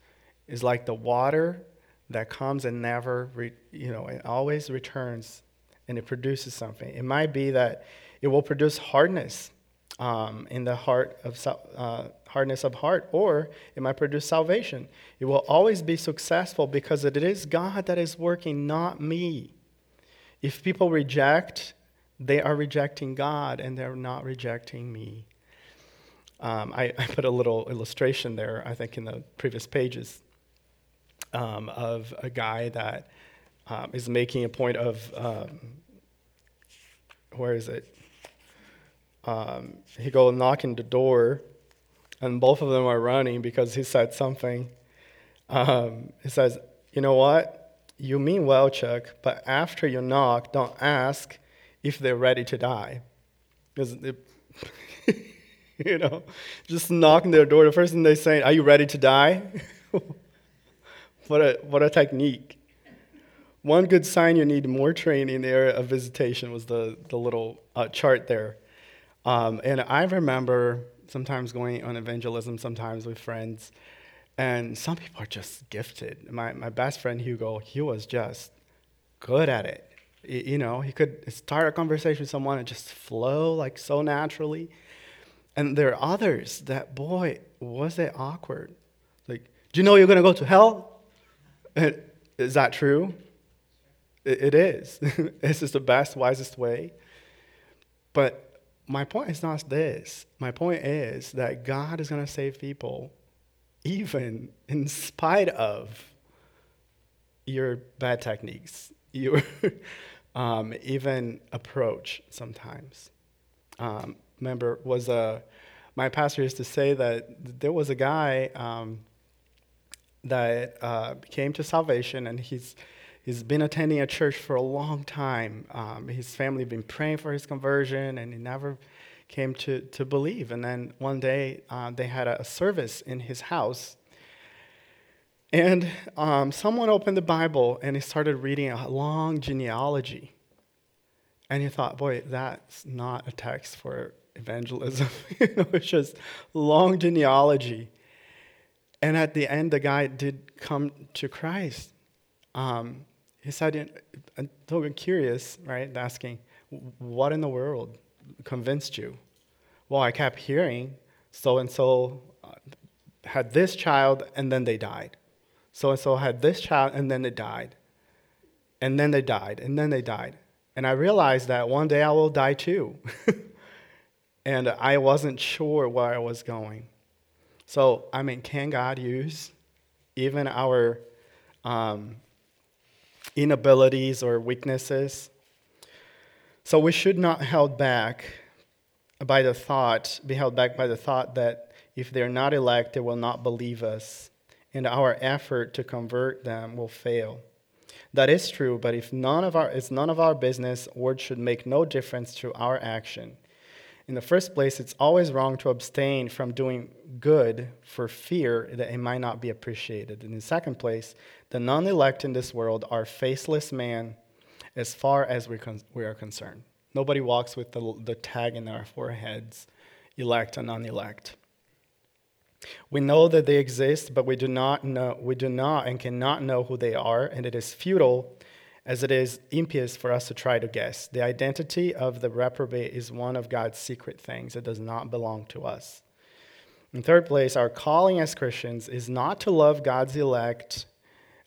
It's like the water that comes and never, re, you know, it always returns and it produces something. It might be that it will produce hardness um, in the heart of uh, hardness of heart, or it might produce salvation. It will always be successful because it is God that is working, not me. If people reject, they are rejecting God and they're not rejecting me. Um, I, I, put a little illustration there, I think, in the previous pages um, of a guy that um, is making a point of um, where is it? Um, he go knocking the door, and both of them are running because he said something. Um, he says, "You know what? You mean well, Chuck, but after you knock, don't ask if they're ready to die, because." you know, just knocking their door. The first thing they say, "Are you ready to die?" What a, what a technique. One good sign you need more training in the area of visitation was the, the little uh, chart there. Um, and I remember sometimes going on evangelism, sometimes with friends, and some people are just gifted. My, my best friend Hugo, he was just good at it. You know, he could start a conversation with someone and just flow like so naturally. And there are others that, boy, was it awkward. Like, do you know you're going to go to hell? Is that true? It is. this is the best, wisest way. But my point is not this. My point is that God is going to save people even in spite of your bad techniques, your um, even approach sometimes. Um, remember, was a my pastor used to say that there was a guy um, that uh, came to salvation, and he's he's been attending a church for a long time. Um, his family been praying for his conversion, and he never came to, to believe. And then one day uh, they had a, service in his house. And um, someone opened the Bible and he started reading a long genealogy. And he thought, boy, that's not a text for evangelism. it's just long genealogy. And at the end, the guy did come to Christ. Um, he said, I'm so curious, right? Asking, what in the world convinced you? Well, I kept hearing so and so had this child and then they died. So and so had this child and then they died. And then they died and then they died. And I realized that one day I will die too. and I wasn't sure where I was going. So, I mean, can God use even our um, inabilities or weaknesses? So, we should not held back by the thought, be held back by the thought that if they're not elect, they will not believe us, and our effort to convert them will fail. That is true, but if none of our, it's none of our business, words should make no difference to our action. In the first place, it's always wrong to abstain from doing good for fear that it might not be appreciated. In the second place, the non elect in this world are faceless men as far as we, con- we are concerned. Nobody walks with the, the tag in our foreheads, elect and non elect. We know that they exist, but we do not know, we do not and cannot know who they are, and it is futile as it is impious for us to try to guess. The identity of the reprobate is one of God's secret things. It does not belong to us. In third place, our calling as Christians is not to love God's elect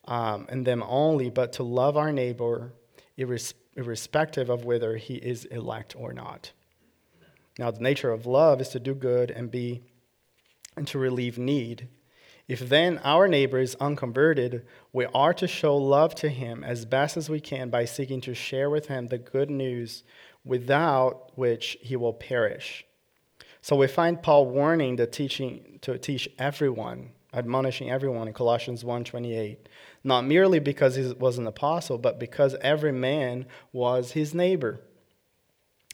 um, and them only, but to love our neighbor irrespective of whether he is elect or not. Now, the nature of love is to do good and be and to relieve need. If then our neighbor is unconverted, we are to show love to him as best as we can by seeking to share with him the good news without which he will perish. So we find Paul warning the teaching to teach everyone, admonishing everyone in Colossians 1:28, not merely because he was an apostle, but because every man was his neighbor.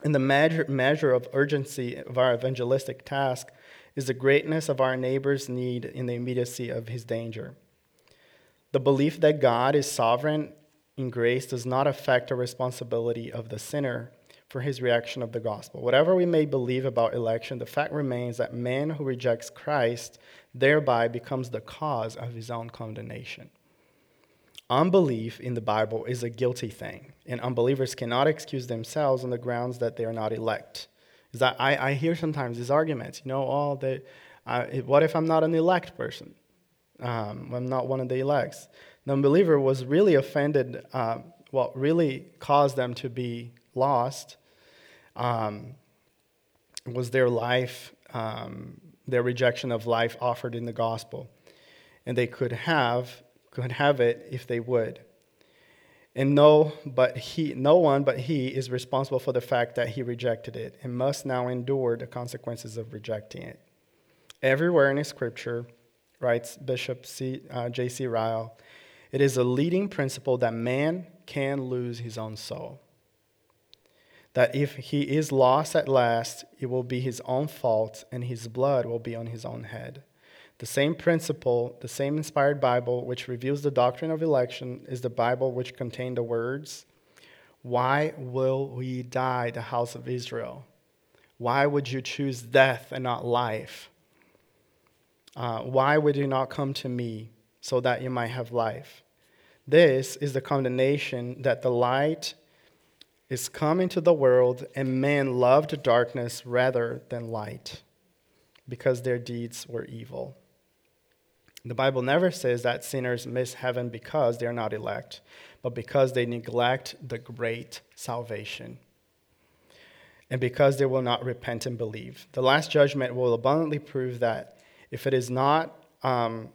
And the measure, measure of urgency of our evangelistic task is the greatness of our neighbor's need in the immediacy of his danger. The belief that God is sovereign in grace does not affect the responsibility of the sinner for his reaction of the gospel. Whatever we may believe about election, the fact remains that man who rejects Christ thereby becomes the cause of his own condemnation. Unbelief in the Bible is a guilty thing, and unbelievers cannot excuse themselves on the grounds that they are not elect. Is that I, I hear sometimes these arguments, you know, oh, they, uh, what if I'm not an elect person? Um, I'm not one of the elects. The unbeliever was really offended, uh, what really caused them to be lost um, was their life, um, their rejection of life offered in the gospel. And they could have, could have it if they would. And no, but he, no one but he is responsible for the fact that he rejected it and must now endure the consequences of rejecting it. Everywhere in Scripture, writes Bishop C, uh, J.C. Ryle, it is a leading principle that man can lose his own soul. That if he is lost at last, it will be his own fault and his blood will be on his own head. The same principle, the same inspired Bible which reveals the doctrine of election, is the Bible which contained the words, Why will we die, the house of Israel? Why would you choose death and not life? Uh, why would you not come to me so that you might have life? This is the condemnation that the light is come into the world, and men loved darkness rather than light because their deeds were evil. The Bible never says that sinners miss heaven because they are not elect, but because they neglect the great salvation and because they will not repent and believe. The last judgment will abundantly prove that if it is not um,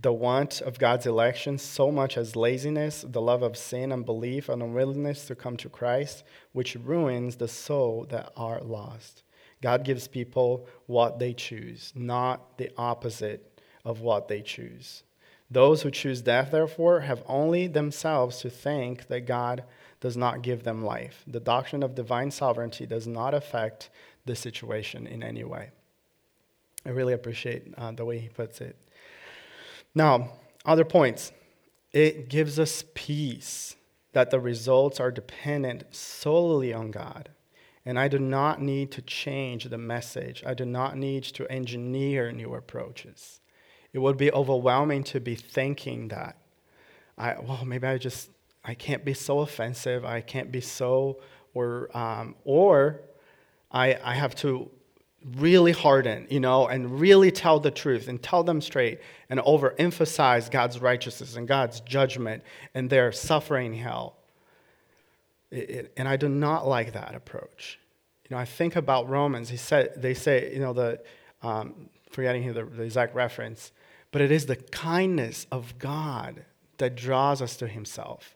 the want of God's election so much as laziness, the love of sin, unbelief, and unwillingness to come to Christ, which ruins the soul that are lost. God gives people what they choose, not the opposite of what they choose. Those who choose death, therefore, have only themselves to thank that God does not give them life. The doctrine of divine sovereignty does not affect the situation in any way. I really appreciate uh, the way he puts it. Now, other points. It gives us peace that the results are dependent solely on God. And I do not need to change the message. I do not need to engineer new approaches. It would be overwhelming to be thinking that, I, well, maybe I just, I can't be so offensive. I can't be so, or, um, or I, I have to really harden, you know, and really tell the truth and tell them straight and overemphasize God's righteousness and God's judgment and their suffering hell. It, it, and I do not like that approach. You know, I think about Romans. He said, they say, you know, the, um, forgetting the, the exact reference, but it is the kindness of God that draws us to Himself.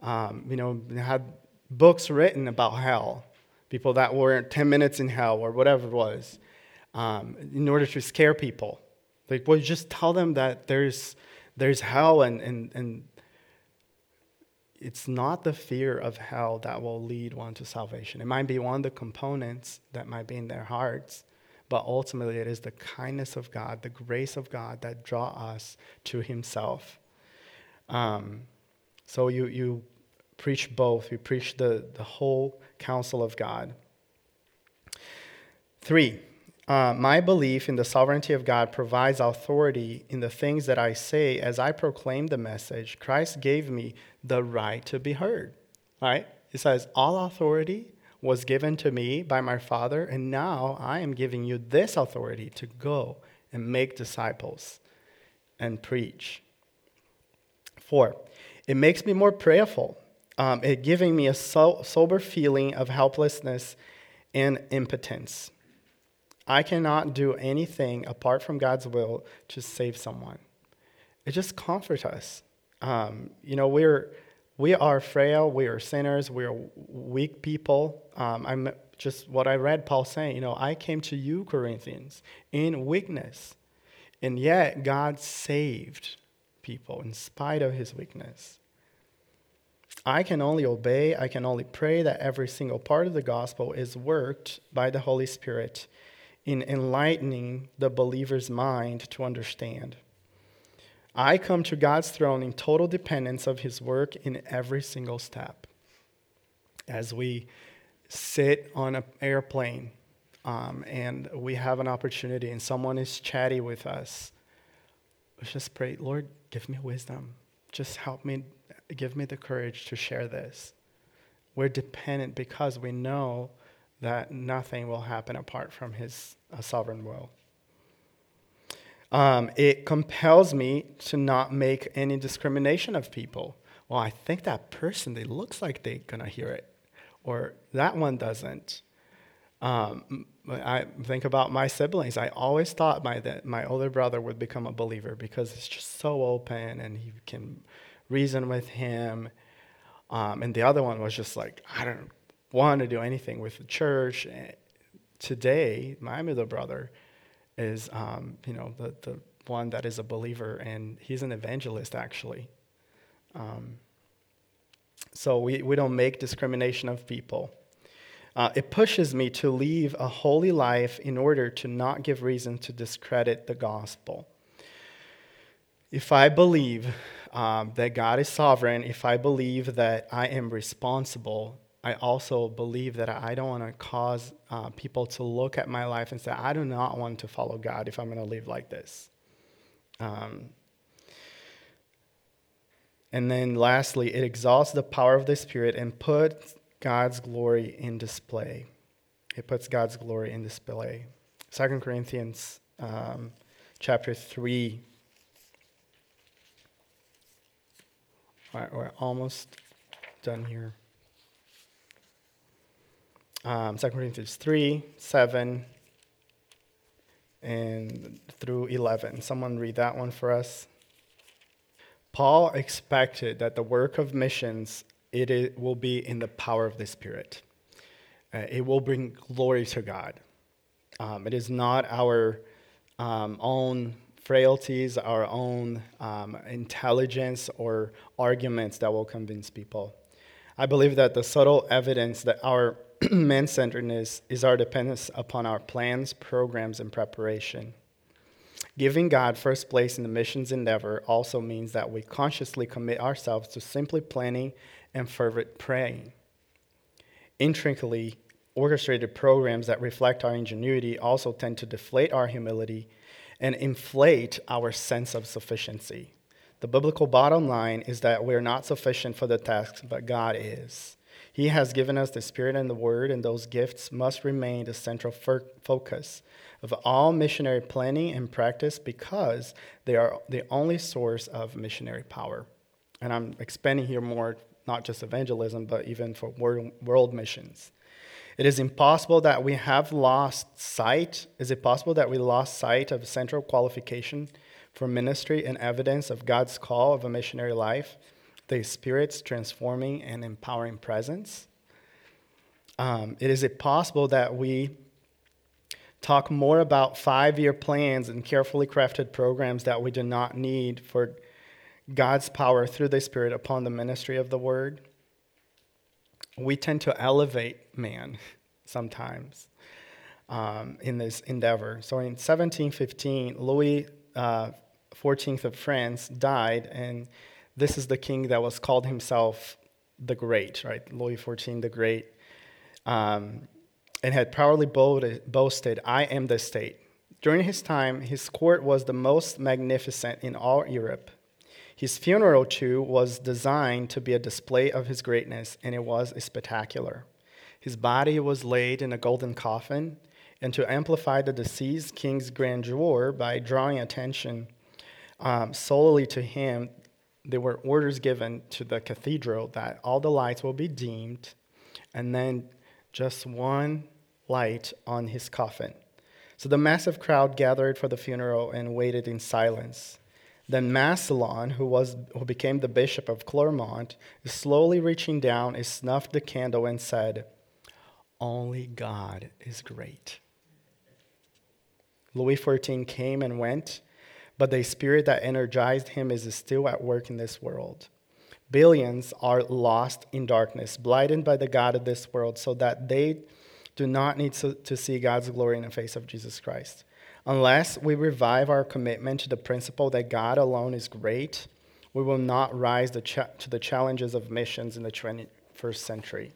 Um, you know, had books written about hell people that were 10 minutes in hell or whatever it was, um, in order to scare people. Like, well, just tell them that there's, there's hell and, and, and it's not the fear of hell that will lead one to salvation. It might be one of the components that might be in their hearts, but ultimately it is the kindness of God, the grace of God that draw us to Himself. Um, so you, you preach both. We preach the, the whole counsel of God. Three, uh, my belief in the sovereignty of God provides authority in the things that I say as I proclaim the message. Christ gave me the right to be heard. Right? It says, All authority was given to me by my Father, and now I am giving you this authority to go and make disciples and preach. Four, it makes me more prayerful um, it giving me a so- sober feeling of helplessness and impotence. I cannot do anything apart from God's will to save someone. It just comforts us. Um, you know, we're we are frail, we are sinners, we are weak people. Um, I'm just what I read Paul saying. You know, I came to you, Corinthians, in weakness, and yet God saved people in spite of his weakness. I can only obey, I can only pray that every single part of the gospel is worked by the Holy Spirit in enlightening the believer's mind to understand. I come to God's throne in total dependence of his work in every single step. As we sit on an airplane um, and we have an opportunity and someone is chatty with us, let's just pray, Lord, give me wisdom. Just help me give me the courage to share this. We're dependent because we know that nothing will happen apart from His uh, sovereign will. Um, it compels me to not make any discrimination of people. Well, I think that person, they looks like they're going to hear it, or that one doesn't. Um, I think about my siblings. I always thought my, that my older brother would become a believer because it's just so open and he can reason with him. Um, and the other one was just like, I don't want to do anything with the church. Today, my middle brother is, um, you know, the, the one that is a believer, and he's an evangelist, actually. Um, so we, we don't make discrimination of people. Uh, it pushes me to leave a holy life in order to not give reason to discredit the gospel. If I believe um, that God is sovereign, if I believe that I am responsible, I also believe that I don't want to cause uh, people to look at my life and say, I do not want to follow God if I'm going to live like this. Um, and then lastly, it exalts the power of the Spirit and puts God's glory in display. It puts God's glory in display. Second Corinthians um, chapter 3, We're almost done here. Um, 2 Corinthians 3, 7, and through 11. Someone read that one for us. Paul expected that the work of missions it is, will be in the power of the Spirit. Uh, it will bring glory to God. Um, it is not our um, own frailties, our own um, intelligence, or arguments that will convince people. I believe that the subtle evidence that our man centeredness is our dependence upon our plans, programs, and preparation. Giving God first place in the mission's endeavor also means that we consciously commit ourselves to simply planning and fervent praying. Intricately orchestrated programs that reflect our ingenuity also tend to deflate our humility and inflate our sense of sufficiency. The biblical bottom line is that we're not sufficient for the task, but God is. He has given us the Spirit and the Word, and those gifts must remain the central focus of all missionary planning and practice because they are the only source of missionary power. And I'm expanding here more, not just evangelism, but even for world missions. It is impossible that we have lost sight. Is it possible that we lost sight of central qualification for ministry and evidence of God's call of a missionary life? The Spirit's transforming and empowering presence. Um, it is it possible that we talk more about five year plans and carefully crafted programs that we do not need for God's power through the Spirit upon the ministry of the Word? We tend to elevate man sometimes um, in this endeavor. So in 1715, Louis uh, XIV of France died, and this is the king that was called himself the Great, right? Louis XIV the Great, um, and had proudly boasted, I am the state. During his time, his court was the most magnificent in all Europe. His funeral, too, was designed to be a display of his greatness, and it was spectacular. His body was laid in a golden coffin, and to amplify the deceased king's grandeur by drawing attention um, solely to him, there were orders given to the cathedral that all the lights will be dimmed, and then just one light on his coffin. So the massive crowd gathered for the funeral and waited in silence. Then Massillon, who, was, who became the bishop of Clermont, slowly reaching down, he snuffed the candle and said, Only God is great. Louis XIV came and went, but the spirit that energized him is still at work in this world. Billions are lost in darkness, blinded by the God of this world, so that they do not need to, to see God's glory in the face of Jesus Christ. Unless we revive our commitment to the principle that God alone is great, we will not rise to the challenges of missions in the 21st century.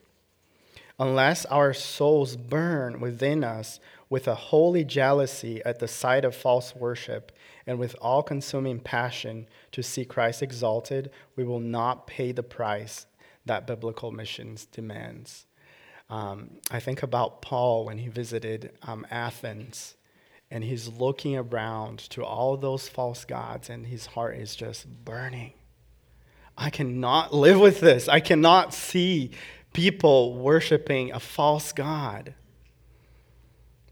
Unless our souls burn within us with a holy jealousy at the sight of false worship and with all consuming passion to see Christ exalted, we will not pay the price that biblical missions demands. Um, I think about Paul when he visited um, Athens and he's looking around to all those false gods, and his heart is just burning. I cannot live with this. I cannot see people worshiping a false God.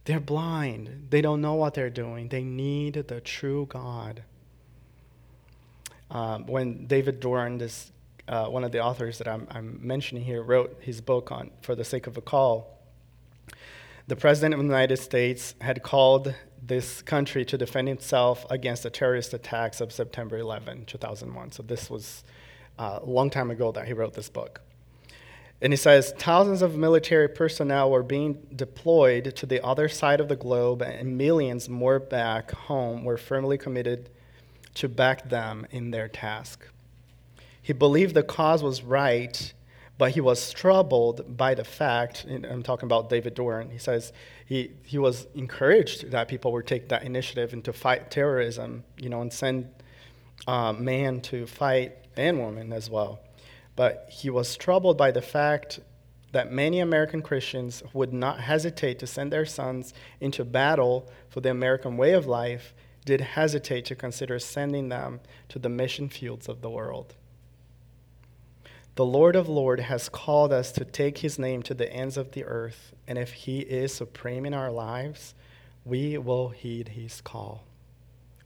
They're blind. They don't know what they're doing. They need the true God. Um, when David Doran, this uh, one of the authors that I'm, I'm mentioning here, wrote his book on "For the Sake of a Call," the president of the United States had called this country to defend itself against the terrorist attacks of September 11, 2001. So this was uh, a long time ago that he wrote this book. And he says thousands of military personnel were being deployed to the other side of the globe, and millions more back home were firmly committed to back them in their task. He believed the cause was right, but he was troubled by the fact, I'm talking about David Doran, he says he, he was encouraged that people would take that initiative and to fight terrorism, you know, and send uh, man to fight and woman as well. But he was troubled by the fact that many American Christians would not hesitate to send their sons into battle for the American way of life did hesitate to consider sending them to the mission fields of the world. The Lord of Lords has called us to take his name to the ends of the earth, and if he is supreme in our lives, we will heed his call.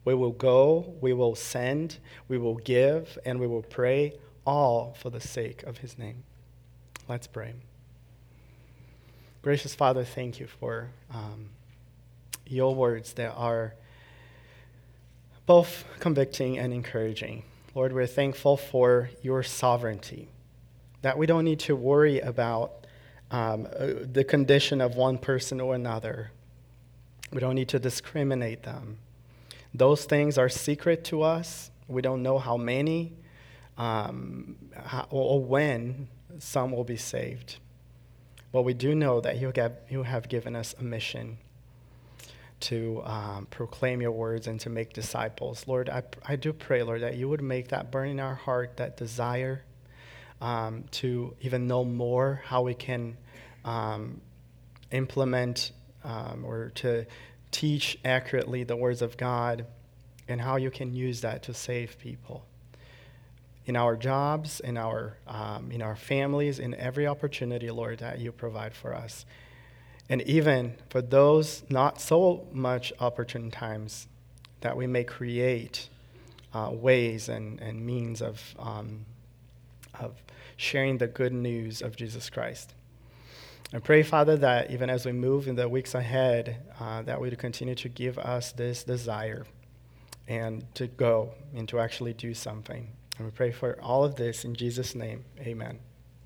We will go, we will send, we will give, and we will pray, all for the sake of his name. Let's pray. Gracious Father, thank you for um, your words that are both convicting and encouraging. Lord, we're thankful for your sovereignty that we don't need to worry about um, uh, the condition of one person or another. We don't need to discriminate them. Those things are secret to us. We don't know how many um, how, or when some will be saved. But we do know that you have, you have given us a mission to um, proclaim your words and to make disciples. Lord, I, I do pray, Lord, that you would make that burn in our heart, that desire um, to even know more how we can um, implement um, or to teach accurately the words of God and how you can use that to save people in our jobs, in our, um, in our families, in every opportunity, Lord, that you provide for us. And even for those not so much opportune times, that we may create uh, ways and, and means of, um, of sharing the good news of Jesus Christ. I pray, Father, that even as we move in the weeks ahead, uh, that we continue to give us this desire and to go and to actually do something. And we pray for all of this in Jesus' name. Amen.